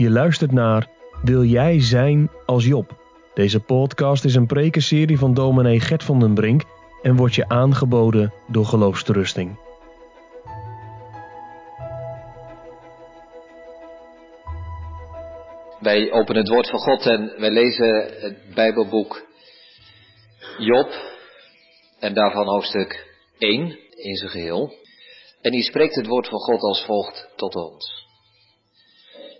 Je luistert naar Wil jij zijn als Job? Deze podcast is een prekenserie van dominee Gert van den Brink en wordt je aangeboden door Geloofsterusting. Wij openen het woord van God en wij lezen het Bijbelboek Job en daarvan hoofdstuk 1 in zijn geheel. En die spreekt het woord van God als volgt tot ons.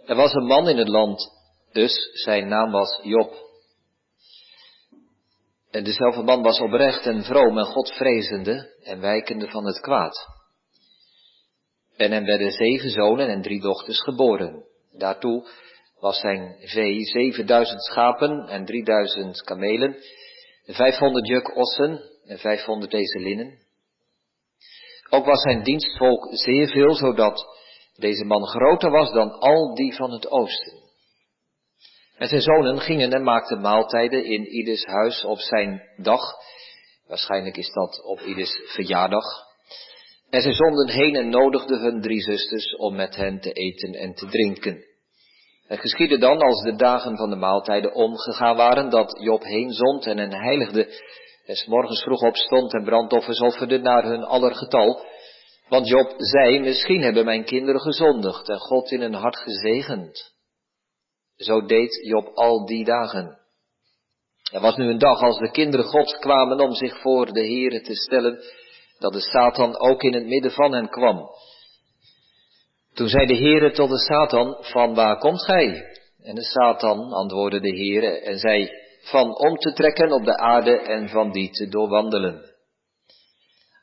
Er was een man in het land, dus zijn naam was Job. En dezelfde man was oprecht en vroom en godvrezende en wijkende van het kwaad. En hem werden zeven zonen en drie dochters geboren. Daartoe was zijn vee 7000 schapen en 3000 kamelen, 500 juk ossen en 500 ezelinnen. Ook was zijn dienstvolk zeer veel, zodat deze man groter was dan al die van het oosten. En zijn zonen gingen en maakten maaltijden in ieders huis op zijn dag. Waarschijnlijk is dat op ieders verjaardag. En zij zonden heen en nodigden hun drie zusters om met hen te eten en te drinken. Het geschiedde dan, als de dagen van de maaltijden omgegaan waren, dat Job heen zond en hen heiligde, en s morgens vroeg opstond en brandoffers offerde naar hun aller getal. Want Job zei, misschien hebben mijn kinderen gezondigd en God in hun hart gezegend. Zo deed Job al die dagen. Er was nu een dag als de kinderen Gods kwamen om zich voor de Heere te stellen, dat de Satan ook in het midden van hen kwam. Toen zei de Heere tot de Satan, van waar komt gij? En de Satan antwoordde de Heere en zei, van om te trekken op de aarde en van die te doorwandelen.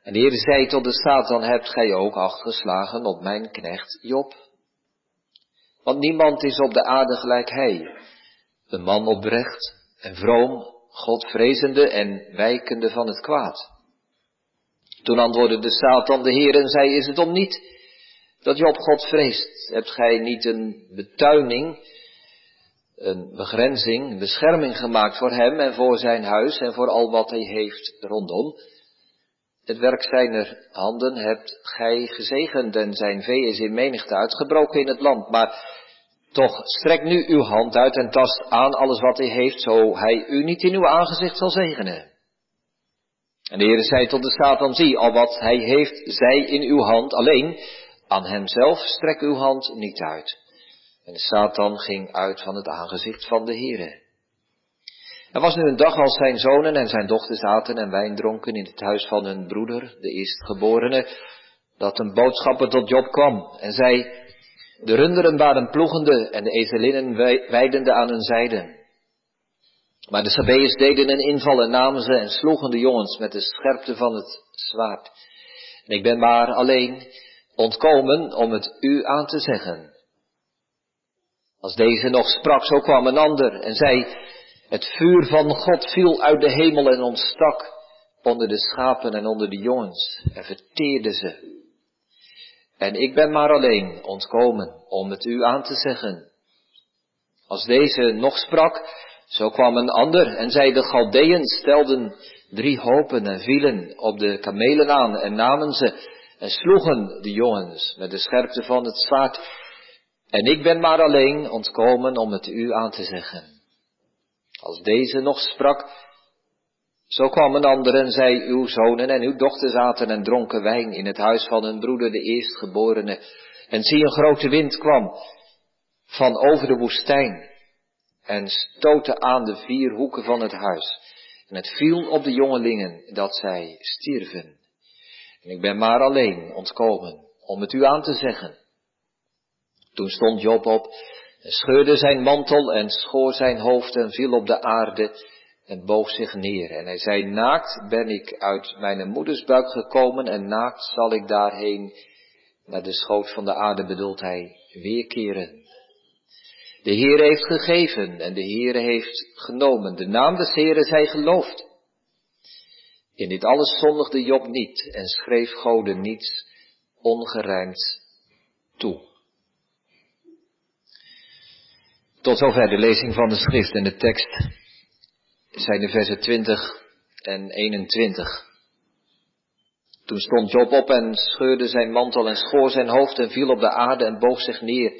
En de Heere zei tot de Satan, hebt gij ook acht geslagen op mijn knecht Job? Want niemand is op de aarde gelijk hij, een man oprecht en vroom, godvrezende en wijkende van het kwaad. Toen antwoordde de Satan de Heer en zei, is het om niet dat Job God vreest? Hebt gij niet een betuining, een begrenzing, een bescherming gemaakt voor hem en voor zijn huis en voor al wat hij heeft rondom? Het werk zijner handen hebt gij gezegend en zijn vee is in menigte uitgebroken in het land. Maar toch strek nu uw hand uit en tast aan alles wat hij heeft, zo hij u niet in uw aangezicht zal zegenen. En de Heer zei tot de Satan, zie, al wat hij heeft, zij in uw hand, alleen aan hemzelf strek uw hand niet uit. En de Satan ging uit van het aangezicht van de Heere. Er was nu een dag als zijn zonen en zijn dochters aten en wijn dronken in het huis van hun broeder, de eerstgeborene, dat een boodschapper tot Job kwam en zei, de runderen waren ploegende en de ezelinnen weidende aan hun zijde. Maar de Sabeërs deden een inval en namen ze en sloegen de jongens met de scherpte van het zwaard. En ik ben maar alleen ontkomen om het u aan te zeggen. Als deze nog sprak, zo kwam een ander en zei, het vuur van God viel uit de hemel en ontstak onder de schapen en onder de jongens en verteerde ze. En ik ben maar alleen ontkomen om het u aan te zeggen. Als deze nog sprak, zo kwam een ander en zei de Galdeën stelden drie hopen en vielen op de kamelen aan en namen ze en sloegen de jongens met de scherpte van het zwaard. En ik ben maar alleen ontkomen om het u aan te zeggen. Als deze nog sprak, zo kwam een ander en zei, uw zonen en uw dochters zaten en dronken wijn in het huis van hun broeder de eerstgeborene. En zie een grote wind kwam van over de woestijn en stootte aan de vier hoeken van het huis. En het viel op de jongelingen dat zij stierven. En ik ben maar alleen ontkomen om het u aan te zeggen. Toen stond Job op scheurde zijn mantel en schoor zijn hoofd en viel op de aarde en boog zich neer. En hij zei, naakt ben ik uit mijn moeders buik gekomen en naakt zal ik daarheen naar de schoot van de aarde bedoelt hij weerkeren. De Heer heeft gegeven en de Heer heeft genomen. De naam des Heeren zij geloofd. In dit alles zondigde Job niet en schreef Goden niets ongerijmd toe. Tot zover de lezing van de schrift en de tekst zijn de versen 20 en 21. Toen stond Job op en scheurde zijn mantel en schoor zijn hoofd en viel op de aarde en boog zich neer.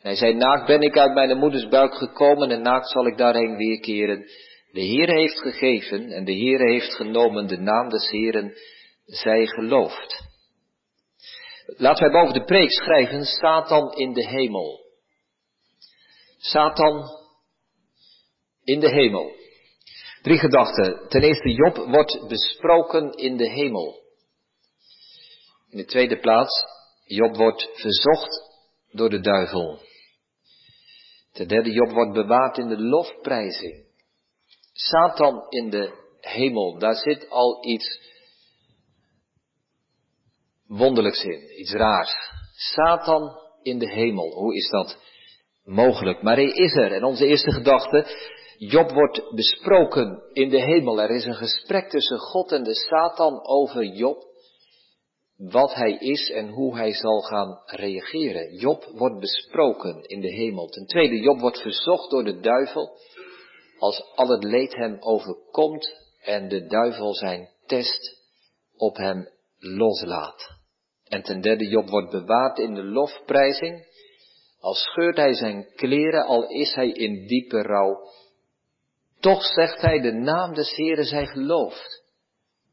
Hij zei, naakt ben ik uit mijn moeders buik gekomen en naakt zal ik daarheen weerkeren. De Heere heeft gegeven en de Heere heeft genomen de naam des Heeren, zij gelooft. Laten wij boven de preek schrijven, Satan in de hemel. Satan in de hemel. Drie gedachten. Ten eerste, Job wordt besproken in de hemel. In de tweede plaats, Job wordt verzocht door de duivel. Ten derde, Job wordt bewaard in de lofprijzing. Satan in de hemel, daar zit al iets wonderlijks in, iets raars. Satan in de hemel, hoe is dat mogelijk? Maar hij is er. En onze eerste gedachte, Job wordt besproken in de hemel. Er is een gesprek tussen God en de Satan over Job. Wat hij is en hoe hij zal gaan reageren. Job wordt besproken in de hemel. Ten tweede, Job wordt verzocht door de duivel. Als al het leed hem overkomt en de duivel zijn test op hem loslaat. En ten derde, Job wordt bewaard in de lofprijzing. Als scheurt hij zijn kleren, al is hij in diepe rouw. Toch zegt hij, de naam des Heren zij gelooft.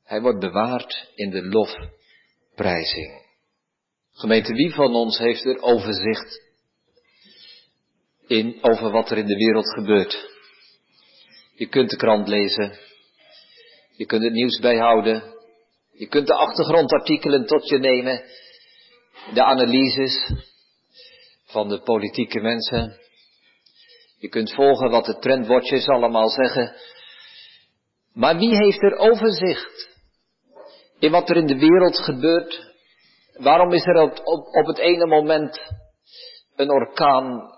Hij wordt bewaard in de lofprijzing. Gemeente, wie van ons heeft er overzicht in over wat er in de wereld gebeurt? Je kunt de krant lezen. Je kunt het nieuws bijhouden. Je kunt de achtergrondartikelen tot je nemen. De analyses van de politieke mensen. Je kunt volgen wat de trendwatchers allemaal zeggen. Maar wie heeft er overzicht in wat er in de wereld gebeurt? Waarom is er op, op, op het ene moment een orkaan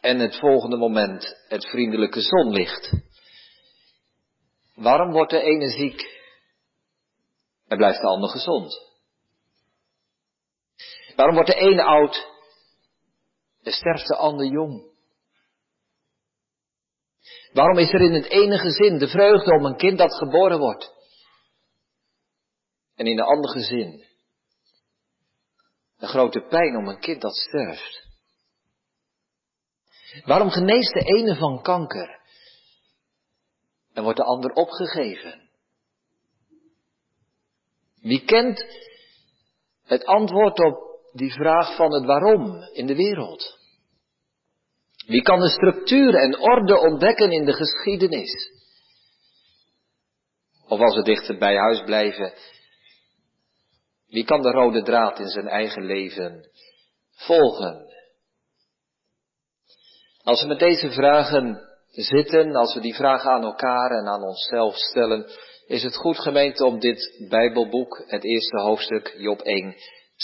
en het volgende moment het vriendelijke zonlicht? Waarom wordt de ene ziek en blijft de ander gezond? Waarom wordt de ene oud en sterft de ander jong? Waarom is er in het ene gezin de vreugde om een kind dat geboren wordt? En in een ander gezin de grote pijn om een kind dat sterft? Waarom geneest de ene van kanker en wordt de ander opgegeven? Wie kent het antwoord op die vraag van het waarom in de wereld? Wie kan de structuur en orde ontdekken in de geschiedenis? Of als we dichter bij huis blijven, wie kan de rode draad in zijn eigen leven volgen? Als we met deze vragen zitten, als we die vragen aan elkaar en aan onszelf stellen, is het goed gemeente om dit Bijbelboek, het eerste hoofdstuk, Job 1,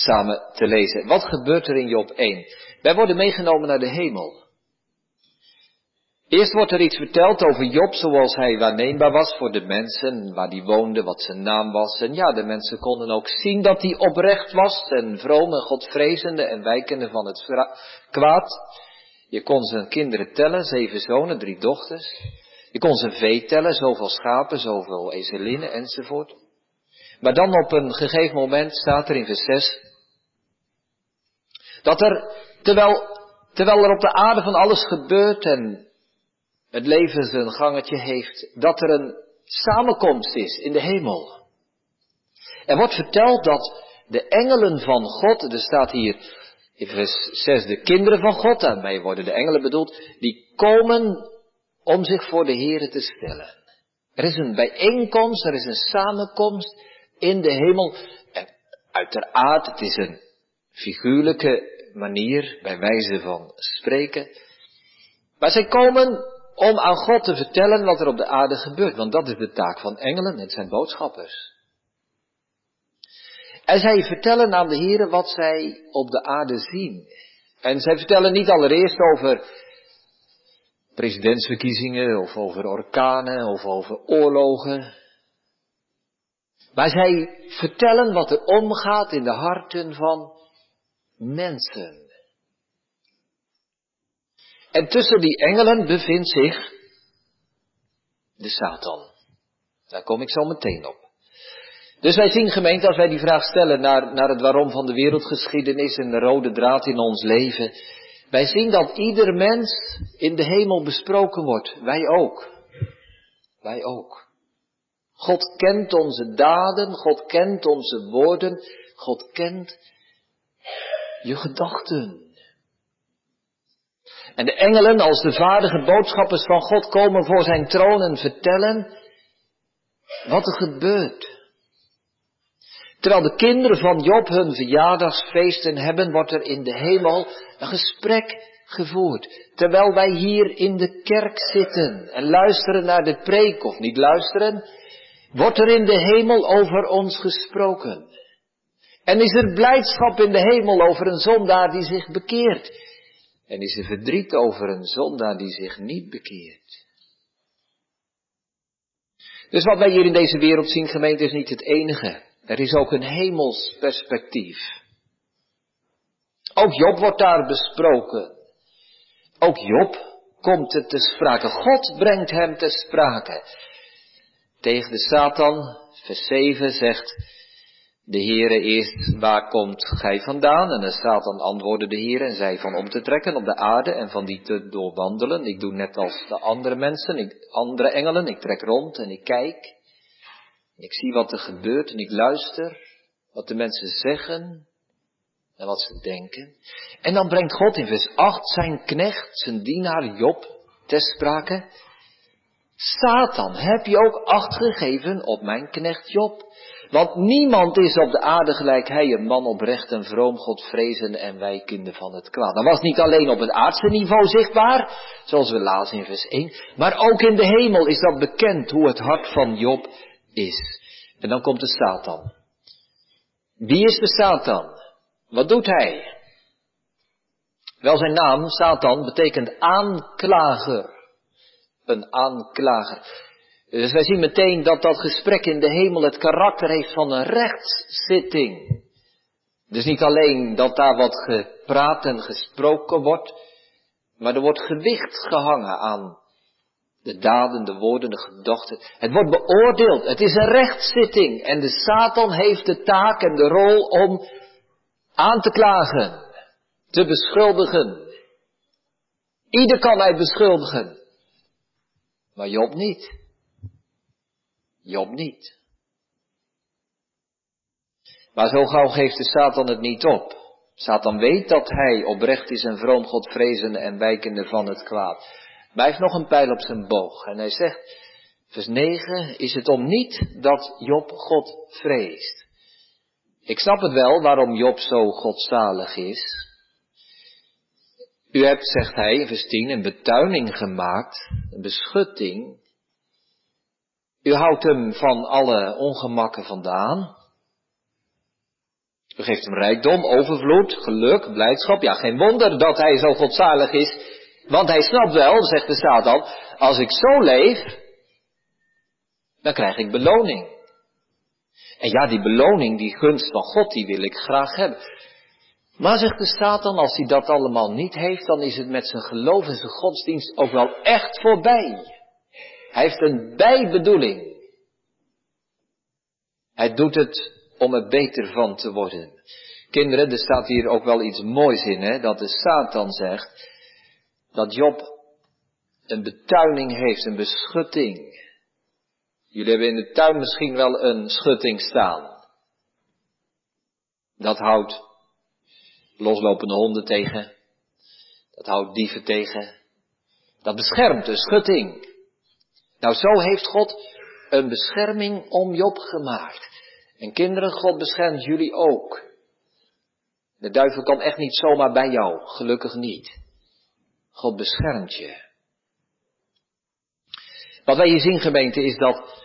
samen te lezen. Wat gebeurt er in Job 1? Wij worden meegenomen naar de hemel. Eerst wordt er iets verteld over Job zoals hij waarneembaar was voor de mensen, waar hij woonde, wat zijn naam was. En ja, de mensen konden ook zien dat hij oprecht was en vroom en godvrezende en wijkende van het kwaad. Je kon zijn kinderen tellen, zeven zonen, drie dochters. Je kon zijn vee tellen, zoveel schapen, zoveel ezelinnen enzovoort. Maar dan op een gegeven moment staat er in vers 6 dat er, terwijl, terwijl er op de aarde van alles gebeurt en het leven zijn gangetje heeft, dat er een samenkomst is in de hemel. Er wordt verteld dat de engelen van God, er staat hier in vers 6 de kinderen van God, daarmee worden de engelen bedoeld, die komen om zich voor de Here te stellen. Er is een bijeenkomst, er is een samenkomst in de hemel. En uiteraard, het is een figuurlijke manier, bij wijze van spreken. Maar zij komen om aan God te vertellen wat er op de aarde gebeurt, want dat is de taak van engelen, het zijn boodschappers. En zij vertellen aan de Heeren wat zij op de aarde zien. En zij vertellen niet allereerst over presidentsverkiezingen of over orkanen of over oorlogen. Maar zij vertellen wat er omgaat in de harten van mensen. En tussen die engelen bevindt zich de Satan. Daar kom ik zo meteen op. Dus wij zien gemeente, als wij die vraag stellen naar, naar het waarom van de wereldgeschiedenis en de rode draad in ons leven, Wij zien dat ieder mens in de hemel besproken wordt. Wij ook. Wij ook. God kent onze daden, God kent onze woorden, God kent je gedachten. En de engelen als de vaardige boodschappers van God komen voor zijn troon en vertellen wat er gebeurt. Terwijl de kinderen van Job hun verjaardagsfeesten hebben, wordt er in de hemel een gesprek gevoerd. Terwijl wij hier in de kerk zitten en luisteren naar de preek of niet luisteren, wordt er in de hemel over ons gesproken. En is er blijdschap in de hemel over een zondaar die zich bekeert. En is er verdriet over een zondaar die zich niet bekeert. Dus wat wij hier in deze wereld zien, gemeente, is niet het enige. Er is ook een hemels perspectief. Ook Job wordt daar besproken. Ook Job komt het te sprake. God brengt hem te sprake. Tegen de Satan, vers 7 zegt de Heere eerst, waar komt gij vandaan? En de Satan antwoordde de Heer en zei van om te trekken op de aarde en van die te doorwandelen. Ik doe net als de andere mensen, ik, andere engelen, ik trek rond en ik kijk. Ik zie wat er gebeurt en ik luister wat de mensen zeggen en wat ze denken. En dan brengt God in vers 8 zijn knecht, zijn dienaar Job, ter sprake. Satan, heb je ook acht gegeven op mijn knecht Job? Want niemand is op de aarde gelijk hij, een man oprecht en vroom, God vrezen en wijkende van het kwaad. Dat was niet alleen op het aardse niveau zichtbaar, zoals we lazen in vers 1, maar ook in de hemel is dat bekend hoe het hart van Job is. En dan komt de Satan. Wie is de Satan? Wat doet hij? Wel, zijn naam, Satan, betekent aanklager. Een aanklager. Dus wij zien meteen dat dat gesprek in de hemel het karakter heeft van een rechtszitting. Dus niet alleen dat daar wat gepraat en gesproken wordt, maar er wordt gewicht gehangen aan de daden, de woorden, de gedachten. Het wordt beoordeeld. Het is een rechtszitting. En de Satan heeft de taak en de rol om aan te klagen, te beschuldigen. Ieder kan hij beschuldigen. Maar Job niet. Job niet. Maar zo gauw geeft de Satan het niet op. Satan weet dat hij oprecht is en vroom God vrezen en wijkende van het kwaad. Maar hij heeft nog een pijl op zijn boog. En hij zegt, vers 9, is het om niet dat Job God vreest. Ik snap het wel waarom Job zo godzalig is. U hebt, zegt hij in vers 10, een betuining gemaakt, een beschutting, u houdt hem van alle ongemakken vandaan. U geeft hem rijkdom, overvloed, geluk, blijdschap. Ja, geen wonder dat hij zo godzalig is. Want hij snapt wel, zegt de Satan, als ik zo leef, dan krijg ik beloning. En ja, die beloning, die gunst van God, die wil ik graag hebben. Maar zegt de Satan, als hij dat allemaal niet heeft, dan is het met zijn geloof en zijn godsdienst ook wel echt voorbij. Hij heeft een bijbedoeling. Hij doet het om er beter van te worden. Kinderen, er staat hier ook wel iets moois in, hè, dat de Satan zegt dat Job een betuining heeft, een beschutting. Jullie hebben in de tuin misschien wel een schutting staan. Dat houdt loslopende honden tegen. Dat houdt dieven tegen. Dat beschermt een schutting. Nou, zo heeft God een bescherming om Job gemaakt. En kinderen, God beschermt jullie ook. De duivel kan echt niet zomaar bij jou, gelukkig niet. God beschermt je. Wat wij hier zien, gemeente, is dat,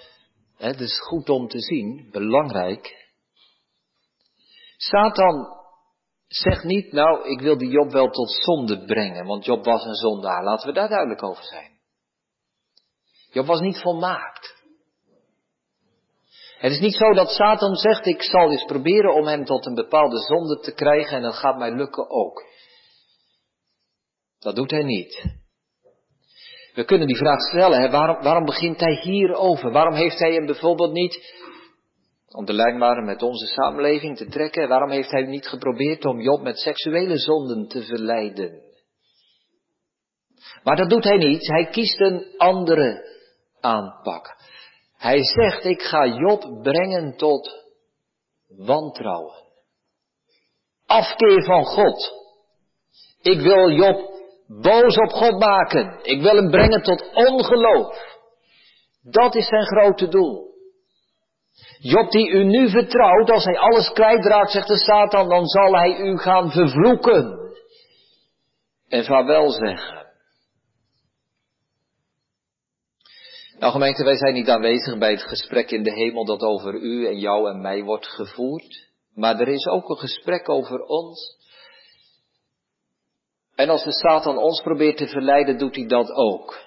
het is goed om te zien, belangrijk. Satan zegt niet, nou, ik wil die Job wel tot zonde brengen, want Job was een zondaar. Laten we daar duidelijk over zijn. Job was niet volmaakt. Het is niet zo dat Satan zegt, ik zal eens proberen om hem tot een bepaalde zonde te krijgen en dat gaat mij lukken ook. Dat doet hij niet. We kunnen die vraag stellen, hè, waarom, waarom begint hij hierover? Waarom heeft hij hem bijvoorbeeld niet, om de lijn met onze samenleving te trekken, waarom heeft hij niet geprobeerd om Job met seksuele zonden te verleiden? Maar dat doet hij niet. Hij kiest een andere aanpak. Hij zegt, ik ga Job brengen tot wantrouwen. Afkeer van God. Ik wil Job boos op God maken. Ik wil hem brengen tot ongeloof. Dat is zijn grote doel. Job die u nu vertrouwt, als hij alles kwijtraakt, zegt de Satan, dan zal hij u gaan vervloeken. En vaarwel zeggen. Nou gemeente, wij zijn niet aanwezig bij het gesprek in de hemel dat over u en jou en mij wordt gevoerd. Maar er is ook een gesprek over ons. En als de Satan ons probeert te verleiden, doet hij dat ook.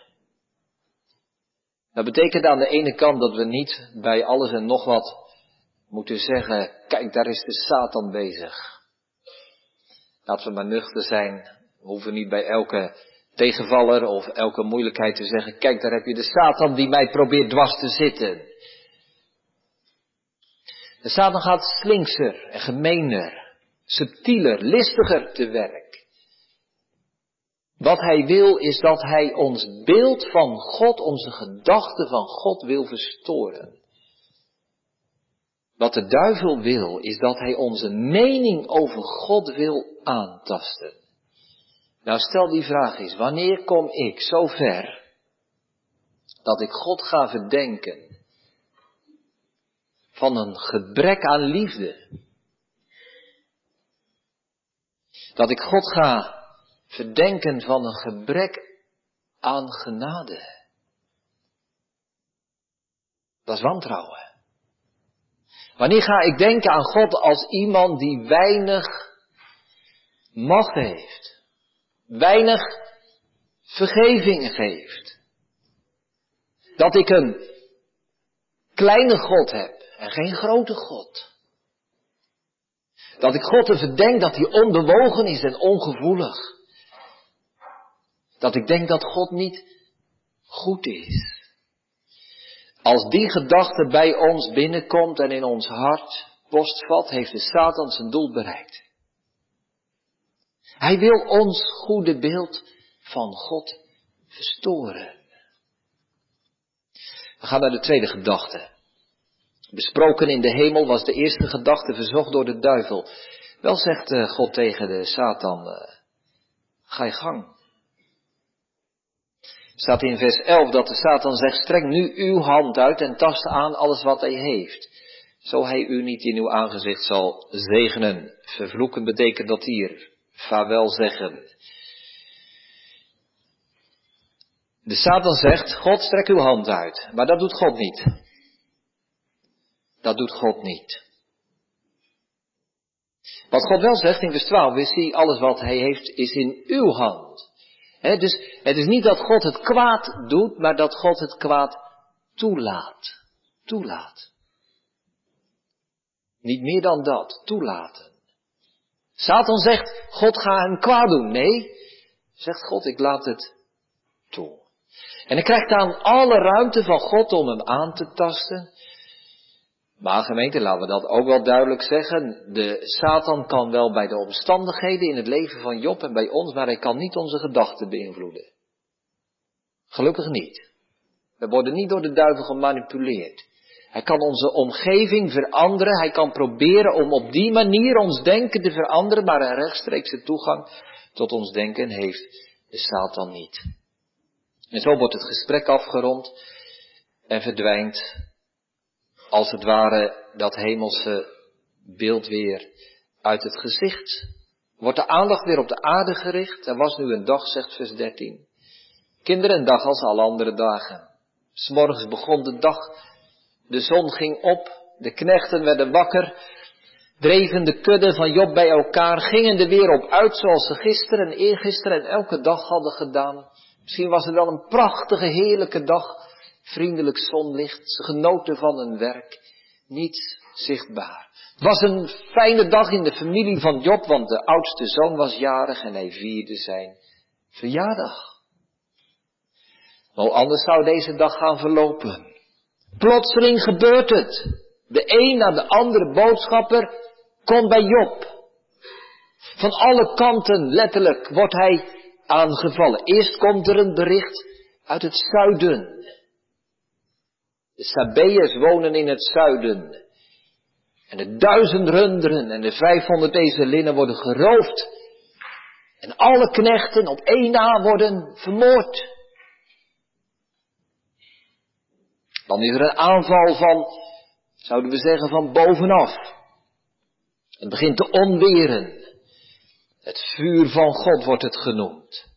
Dat betekent aan de ene kant dat we niet bij alles en nog wat moeten zeggen, kijk daar is de Satan bezig. Laten we maar nuchter zijn. We hoeven niet bij elke tegenvaller of elke moeilijkheid te zeggen, kijk daar heb je de Satan die mij probeert dwars te zitten. De Satan gaat slinkser en gemeener, subtieler, listiger te werk. Wat hij wil is dat hij ons beeld van God, onze gedachten van God wil verstoren. Wat de duivel wil is dat hij onze mening over God wil aantasten. Nou stel die vraag eens, wanneer kom ik zo ver dat ik God ga verdenken van een gebrek aan liefde? Dat ik God ga verdenken van een gebrek aan genade. Dat is wantrouwen. Wanneer ga ik denken aan God als iemand die weinig macht heeft, weinig vergeving geeft? Dat ik een kleine God heb en geen grote God. Dat ik God te verdenk dat hij onbewogen is en ongevoelig. Dat ik denk dat God niet goed is. Als die gedachte bij ons binnenkomt en in ons hart postvat, heeft de Satan zijn doel bereikt. Hij wil ons goede beeld van God verstoren. We gaan naar de tweede gedachte. Besproken in de hemel was de eerste gedachte verzocht door de duivel. Wel zegt eh, God tegen de Satan, uh, ga je gang staat in vers 11 dat de Satan zegt, strek nu uw hand uit en tast aan alles wat hij heeft. Zo hij u niet in uw aangezicht zal zegenen. Vervloeken betekent dat hier. Vaarwel zeggen. De Satan zegt, God strek uw hand uit. Maar dat doet God niet. Dat doet God niet. Wat God wel zegt in vers 12 is, zie alles wat hij heeft is in uw hand dus het is niet dat God het kwaad doet, maar dat God het kwaad toelaat. Toelaat. Niet meer dan dat, toelaten. Satan zegt, God ga hem kwaad doen. Nee, zegt God, ik laat het toe. En hij krijgt dan alle ruimte van God om hem aan te tasten. Maar gemeente, laten we dat ook wel duidelijk zeggen. De Satan kan wel bij de omstandigheden in het leven van Job en bij ons, maar hij kan niet onze gedachten beïnvloeden. Gelukkig niet. We worden niet door de duivel gemanipuleerd. Hij kan onze omgeving veranderen. Hij kan proberen om op die manier ons denken te veranderen, maar een rechtstreekse toegang tot ons denken heeft de Satan niet. En zo wordt het gesprek afgerond en verdwijnt als het ware dat hemelse beeld weer uit het gezicht. Wordt de aandacht weer op de aarde gericht. Er was nu een dag, zegt vers 13. Kinderen, een dag als alle andere dagen. S'morgens begon de dag. De zon ging op. De knechten werden wakker. Dreven de kudde van Job bij elkaar. Gingen er weer op uit zoals ze gisteren en eergisteren en elke dag hadden gedaan. Misschien was het wel een prachtige, heerlijke dag vriendelijk zonlicht, ze genoten van hun werk, niets zichtbaar. Het was een fijne dag in de familie van Job, want de oudste zoon was jarig en hij vierde zijn verjaardag. Hoe anders zou deze dag gaan verlopen. Plotseling gebeurt het. De een na de andere boodschapper komt bij Job. Van alle kanten, letterlijk, wordt hij aangevallen. Eerst komt er een bericht uit het zuiden. De Sabeërs wonen in het zuiden. En de duizend runderen en de vijfhonderd ezelinnen worden geroofd. En alle knechten op één na worden vermoord. Dan is er een aanval van, zouden we zeggen, van bovenaf. Het begint te onweren. Het vuur van God wordt het genoemd.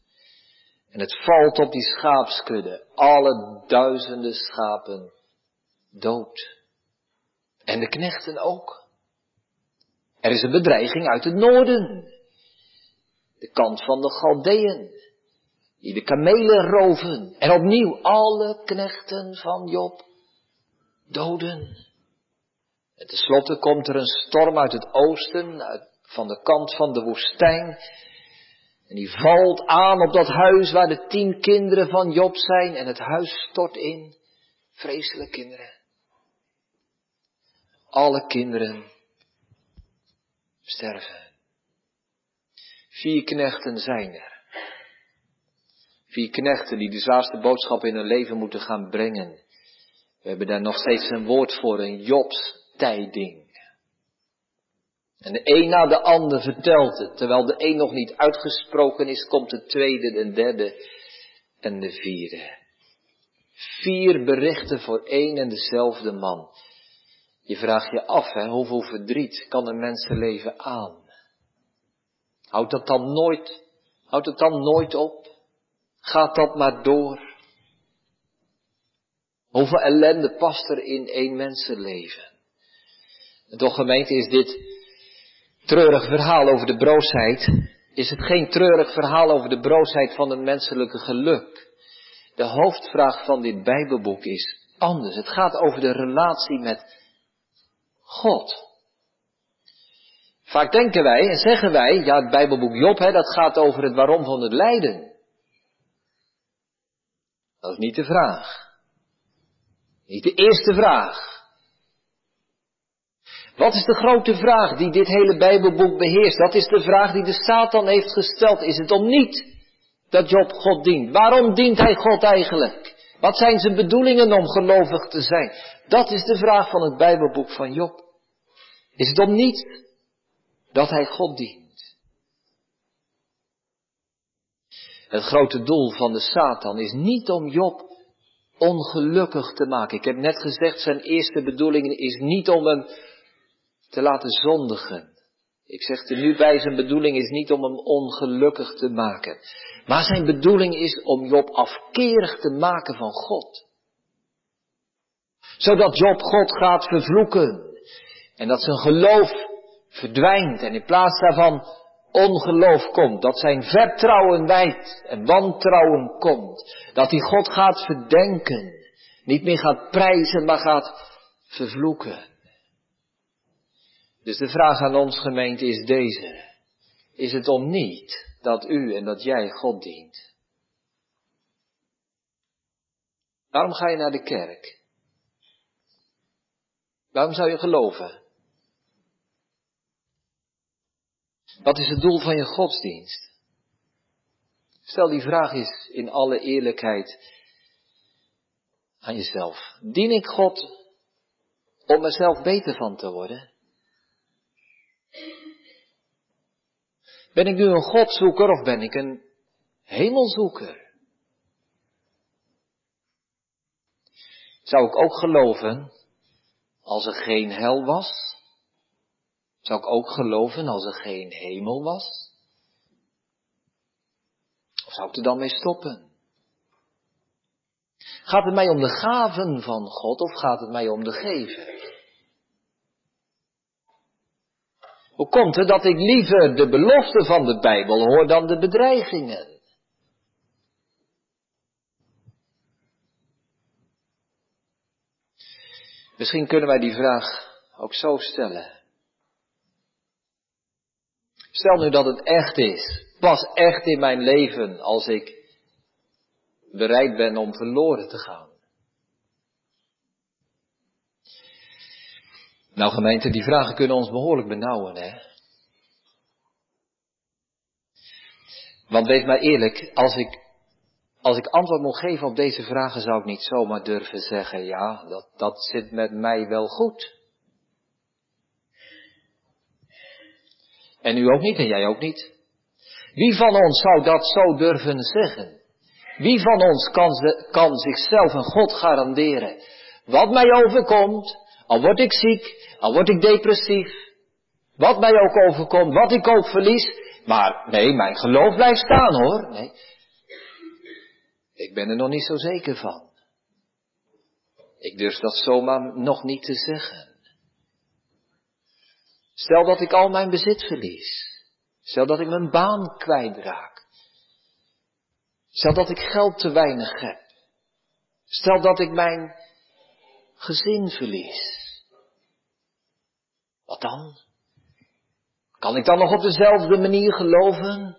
En het valt op die schaapskudde. Alle duizenden schapen dood. En de knechten ook. Er is een bedreiging uit het noorden. De kant van de Galdeën. Die de kamelen roven. En opnieuw alle knechten van Job doden. En tenslotte komt er een storm uit het oosten, van de kant van de woestijn. En die valt aan op dat huis waar de tien kinderen van Job zijn. En het huis stort in. Vreselijke kinderen. Alle kinderen sterven. Vier knechten zijn er. Vier knechten die de zwaarste boodschap in hun leven moeten gaan brengen. We hebben daar nog steeds een woord voor, een Jobstijding. En de een na de ander vertelt het. Terwijl de een nog niet uitgesproken is, komt de tweede, de derde en de vierde. Vier berichten voor één en dezelfde man. Je vraagt je af, hè, hoeveel verdriet kan een mensenleven aan? Houdt dat dan nooit, houdt het dan nooit op? Gaat dat maar door? Hoeveel ellende past er in één mensenleven? En toch gemeente is dit treurig verhaal over de broosheid, is het geen treurig verhaal over de broosheid van het menselijke geluk. De hoofdvraag van dit Bijbelboek is anders. Het gaat over de relatie met God. Vaak denken wij en zeggen wij, ja het Bijbelboek Job, hè, dat gaat over het waarom van het lijden. Dat is niet de vraag. Niet de eerste vraag. Wat is de grote vraag die dit hele Bijbelboek beheerst? Dat is de vraag die de Satan heeft gesteld. Is het om niet dat Job God dient? Waarom dient hij God eigenlijk? Wat zijn zijn bedoelingen om gelovig te zijn? Dat is de vraag van het Bijbelboek van Job. Is het om niet dat hij God dient? Het grote doel van de Satan is niet om Job ongelukkig te maken. Ik heb net gezegd, zijn eerste bedoeling is niet om hem te laten zondigen. Ik zeg er nu bij, zijn bedoeling is niet om hem ongelukkig te maken. Maar zijn bedoeling is om Job afkerig te maken van God. Zodat Job God gaat vervloeken. En dat zijn geloof verdwijnt en in plaats daarvan ongeloof komt. Dat zijn vertrouwen wijdt en wantrouwen komt. Dat hij God gaat verdenken. Niet meer gaat prijzen, maar gaat vervloeken. Dus de vraag aan ons gemeente is deze. Is het om niet dat u en dat jij God dient? Waarom ga je naar de kerk? Waarom zou je geloven? Wat is het doel van je godsdienst? Stel die vraag eens in alle eerlijkheid aan jezelf. Dien ik God om mezelf beter van te worden? Ben ik nu een Godzoeker of ben ik een hemelzoeker? Zou ik ook geloven als er geen hel was? Zou ik ook geloven als er geen hemel was? Of zou ik er dan mee stoppen? Gaat het mij om de gaven van God of gaat het mij om de geven? Hoe komt het dat ik liever de belofte van de Bijbel hoor dan de bedreigingen? Misschien kunnen wij die vraag ook zo stellen. Stel nu dat het echt is, pas echt in mijn leven als ik bereid ben om verloren te gaan. Nou gemeente, die vragen kunnen ons behoorlijk benauwen, hè. Want wees maar eerlijk, als ik, als ik antwoord moet geven op deze vragen, zou ik niet zomaar durven zeggen, ja, dat, dat zit met mij wel goed. En u ook niet en jij ook niet. Wie van ons zou dat zo durven zeggen? Wie van ons kan, kan zichzelf een God garanderen? Wat mij overkomt, al word ik ziek, al word ik depressief, wat mij ook overkomt, wat ik ook verlies, maar nee, mijn geloof blijft staan hoor. Nee. Ik ben er nog niet zo zeker van. Ik durf dat zomaar nog niet te zeggen. Stel dat ik al mijn bezit verlies. Stel dat ik mijn baan kwijtraak. Stel dat ik geld te weinig heb. Stel dat ik mijn gezin verlies. Wat dan? Kan ik dan nog op dezelfde manier geloven?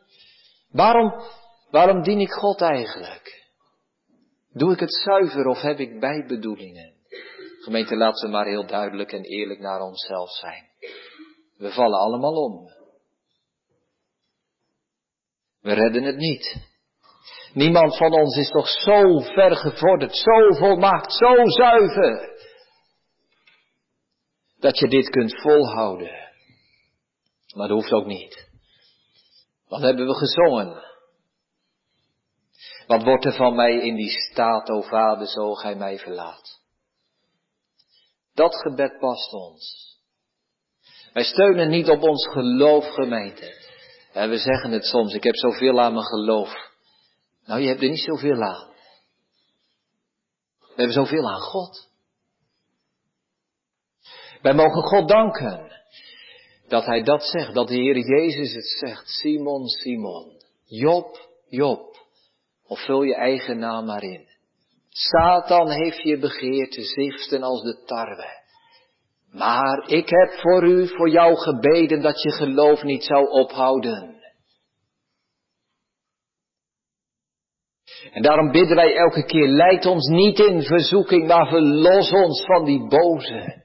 Waarom, waarom dien ik God eigenlijk? Doe ik het zuiver of heb ik bijbedoelingen? Gemeente, laten we maar heel duidelijk en eerlijk naar onszelf zijn. We vallen allemaal om. We redden het niet. Niemand van ons is toch zo ver gevorderd, zo volmaakt, zo zuiver, dat je dit kunt volhouden. Maar dat hoeft ook niet. Wat hebben we gezongen? Wat wordt er van mij in die staat, o Vader, zo gij mij verlaat? Dat gebed past ons. Wij steunen niet op ons geloof, gemeente. En we zeggen het soms, ik heb zoveel aan mijn geloof. Nou, je hebt er niet zoveel aan. We hebben zoveel aan God. Wij mogen God danken dat Hij dat zegt, dat de Heer Jezus het zegt. Simon, Simon, Job, Job, of vul je eigen naam maar in. Satan heeft je begeerd te ziften als de tarwe. Maar ik heb voor u, voor jou gebeden dat je geloof niet zou ophouden. En daarom bidden wij elke keer, leid ons niet in verzoeking, maar verlos ons van die boze.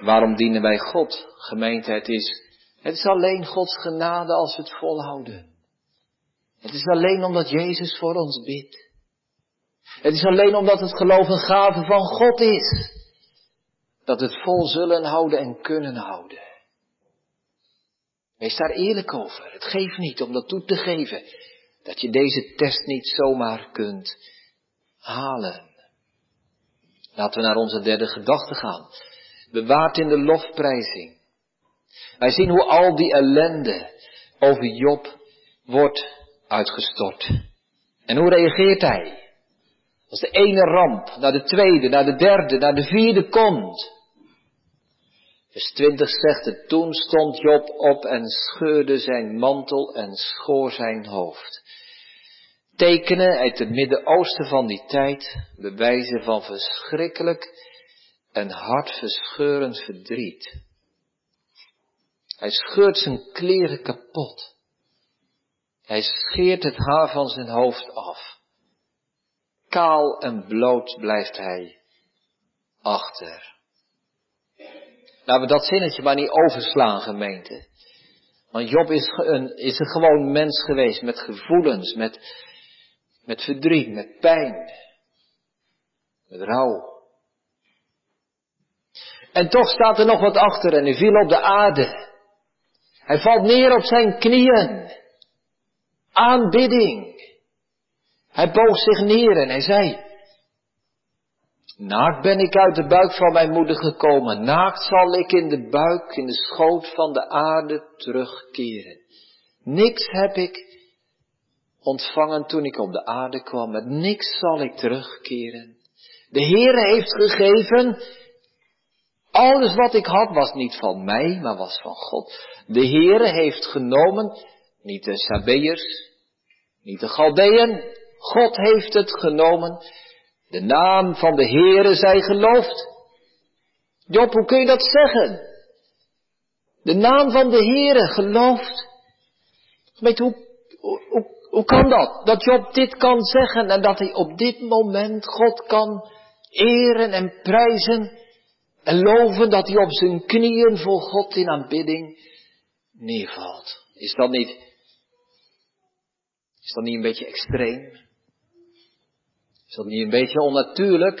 Waarom dienen wij God, gemeente? Het is, het is alleen Gods genade als we het volhouden. Het is alleen omdat Jezus voor ons bidt. Het is alleen omdat het geloof een gave van God is. Dat het vol zullen houden en kunnen houden. Wees daar eerlijk over. Het geeft niet om dat toe te geven. Dat je deze test niet zomaar kunt halen. Laten we naar onze derde gedachte gaan. Bewaard in de lofprijzing. Wij zien hoe al die ellende over Job wordt uitgestort. En hoe reageert hij? Als de ene ramp naar de tweede, naar de derde, naar de vierde komt. Vers 20 zegt het, toen stond Job op en scheurde zijn mantel en schoor zijn hoofd. Tekenen uit het Midden-Oosten van die tijd, bewijzen van verschrikkelijk en hartverscheurend verdriet. Hij scheurt zijn kleren kapot. Hij scheert het haar van zijn hoofd af. Kaal en bloot blijft hij achter. Laten we dat zinnetje maar niet overslaan, gemeente. Want Job is een, is een gewoon mens geweest met gevoelens, met, met verdriet, met pijn, met rouw. En toch staat er nog wat achter en hij viel op de aarde. Hij valt neer op zijn knieën. Aanbidding. Hij boog zich neer en hij zei, Naakt ben ik uit de buik van mijn moeder gekomen, naakt zal ik in de buik, in de schoot van de aarde terugkeren. Niks heb ik ontvangen toen ik op de aarde kwam, met niks zal ik terugkeren. De Heere heeft gegeven, alles wat ik had was niet van mij, maar was van God. De Heere heeft genomen, niet de Sabeërs, niet de Galdeën, God heeft het genomen. De naam van de Heere zij geloofd. Job, hoe kun je dat zeggen? De naam van de Heere geloofd. Weet hoe, hoe, hoe kan dat? Dat Job dit kan zeggen en dat hij op dit moment God kan eren en prijzen en loven dat hij op zijn knieën voor God in aanbidding neervalt. Is dat niet, is dat niet een beetje extreem? Is dat niet een beetje onnatuurlijk?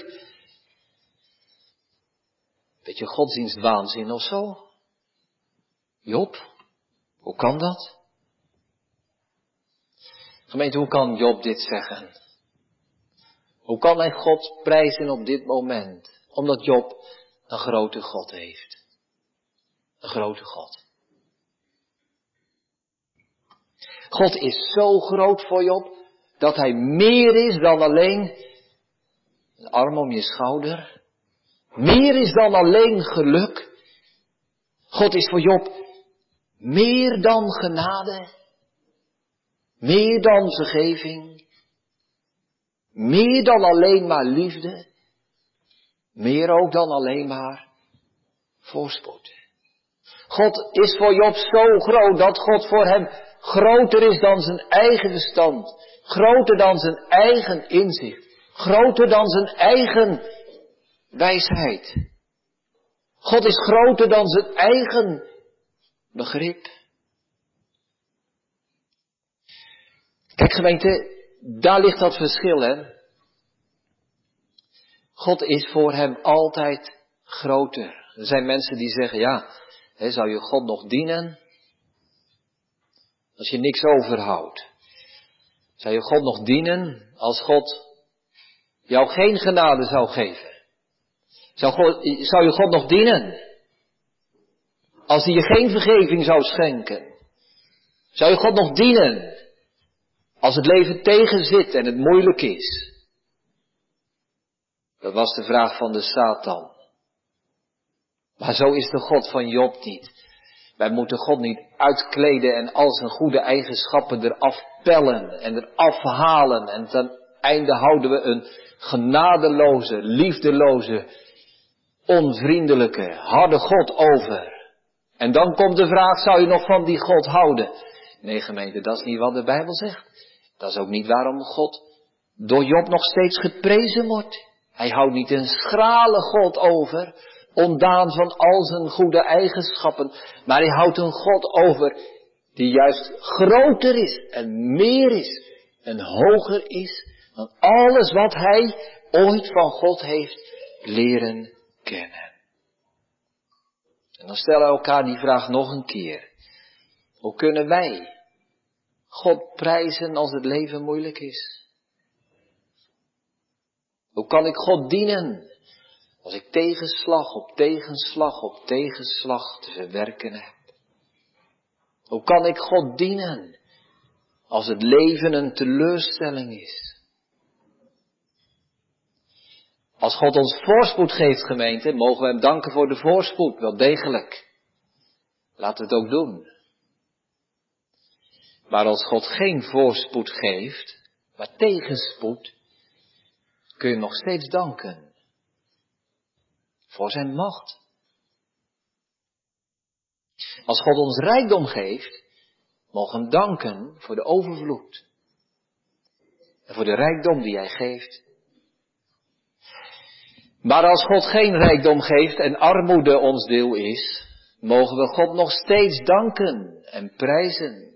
Een beetje godsdienstwaanzin of zo? Job, hoe kan dat? Gemeente, hoe kan Job dit zeggen? Hoe kan hij God prijzen op dit moment? Omdat Job een grote God heeft. Een grote God. God is zo groot voor Job dat hij meer is dan alleen een arm om je schouder. Meer is dan alleen geluk. God is voor Job meer dan genade. Meer dan vergeving. Meer dan alleen maar liefde. Meer ook dan alleen maar voorspoed. God is voor Job zo groot dat God voor hem groter is dan zijn eigen verstand. Groter dan zijn eigen inzicht. Groter dan zijn eigen wijsheid. God is groter dan zijn eigen begrip. Kijk gemeente, daar ligt dat verschil hè. God is voor hem altijd groter. Er zijn mensen die zeggen, ja, hè, zou je God nog dienen? Als je niks overhoudt. Zou je God nog dienen als God jou geen genade zou geven? Zou, God, zou je God nog dienen? Als hij je geen vergeving zou schenken? Zou je God nog dienen? Als het leven tegenzit en het moeilijk is? Dat was de vraag van de Satan. Maar zo is de God van Job niet. Wij moeten God niet uitkleden en al zijn goede eigenschappen eraf pellen en eraf halen. En ten einde houden we een genadeloze, liefdeloze, onvriendelijke, harde God over. En dan komt de vraag, zou je nog van die God houden? Nee gemeente, dat is niet wat de Bijbel zegt. Dat is ook niet waarom God door Job nog steeds geprezen wordt. Hij houdt niet een schrale God over, ondaan van al zijn goede eigenschappen, maar hij houdt een God over die juist groter is en meer is en hoger is dan alles wat hij ooit van God heeft leren kennen. En dan stellen we elkaar die vraag nog een keer. Hoe kunnen wij God prijzen als het leven moeilijk is? Hoe kan ik God dienen als ik tegenslag op tegenslag op tegenslag te verwerken heb? Hoe kan ik God dienen als het leven een teleurstelling is? Als God ons voorspoed geeft, gemeente, mogen we hem danken voor de voorspoed, wel degelijk. Laten we het ook doen. Maar als God geen voorspoed geeft, maar tegenspoed, kun je nog steeds danken. Voor zijn macht. Als God ons rijkdom geeft, mogen we danken voor de overvloed. En voor de rijkdom die hij geeft. Maar als God geen rijkdom geeft en armoede ons deel is, mogen we God nog steeds danken en prijzen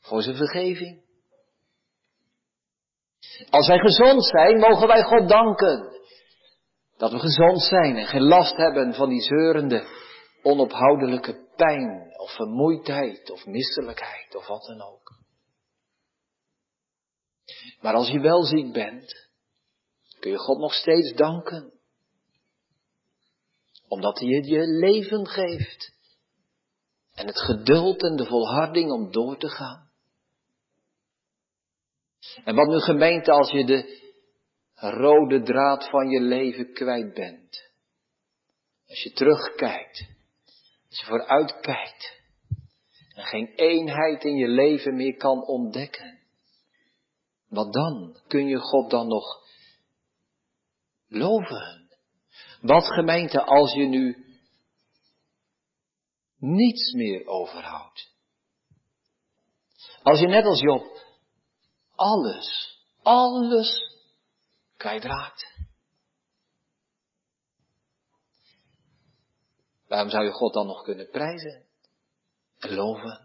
voor zijn vergeving. Als wij gezond zijn, mogen wij God danken dat we gezond zijn en geen last hebben van die zeurende, onophoudelijke pijn of vermoeidheid of misselijkheid of wat dan ook. Maar als je wel ziek bent, kun je God nog steeds danken. Omdat hij je leven geeft. En het geduld en de volharding om door te gaan. En wat nu gemeente als je de rode draad van je leven kwijt bent. Als je terugkijkt. Als je vooruitkijkt. En geen eenheid in je leven meer kan ontdekken. Wat dan? Kun je God dan nog loven. Wat gemeente als je nu niets meer overhoudt. Als je net als Job alles, alles kwijtraakt. Waarom zou je God dan nog kunnen prijzen? en loven?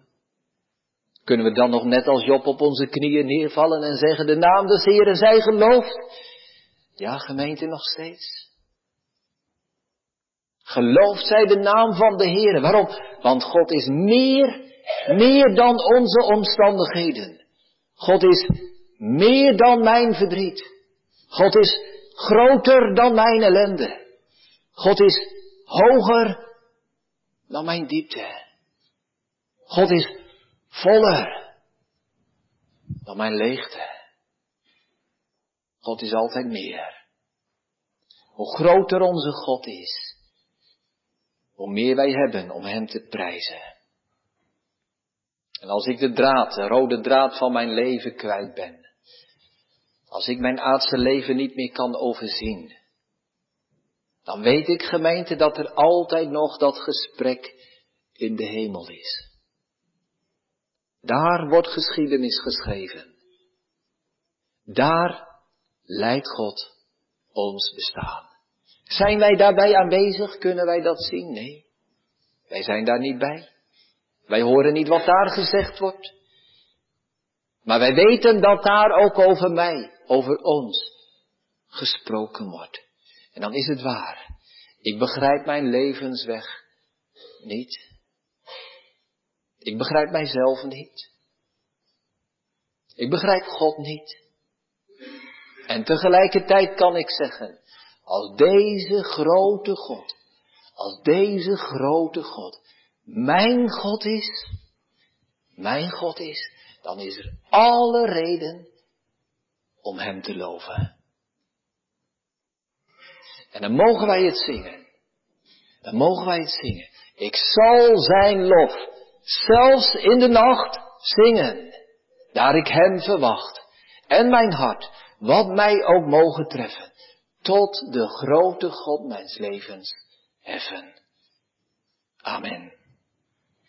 Kunnen we dan nog net als Job op onze knieën neervallen en zeggen, de naam des Heeren zij geloofd? Ja, gemeente nog steeds. Gelooft zij de naam van de Heer. Waarom? Want God is meer, meer dan onze omstandigheden. God is meer dan mijn verdriet. God is groter dan mijn ellende. God is hoger dan mijn diepte. God is voller dan mijn leegte. God is altijd meer. Hoe groter onze God is, hoe meer wij hebben om Hem te prijzen. En als ik de draad, de rode draad van mijn leven kwijt ben, als ik mijn aardse leven niet meer kan overzien, dan weet ik gemeente dat er altijd nog dat gesprek in de hemel is. Daar wordt geschiedenis geschreven. Daar leidt God ons bestaan. Zijn wij daarbij aanwezig? Kunnen wij dat zien? Nee. Wij zijn daar niet bij. Wij horen niet wat daar gezegd wordt. Maar wij weten dat daar ook over mij, over ons, gesproken wordt. En dan is het waar. Ik begrijp mijn levensweg niet. Ik begrijp mijzelf niet. Ik begrijp God niet. En tegelijkertijd kan ik zeggen, als deze grote God, als deze grote God mijn God is, mijn God is, dan is er alle reden om Hem te loven. En dan mogen wij het zingen. Dan mogen wij het zingen. Ik zal Zijn lof, zelfs in de nacht, zingen, daar ik Hem verwacht. En mijn hart, wat mij ook mogen treffen tot de grote God mijns levens heffen. Amen.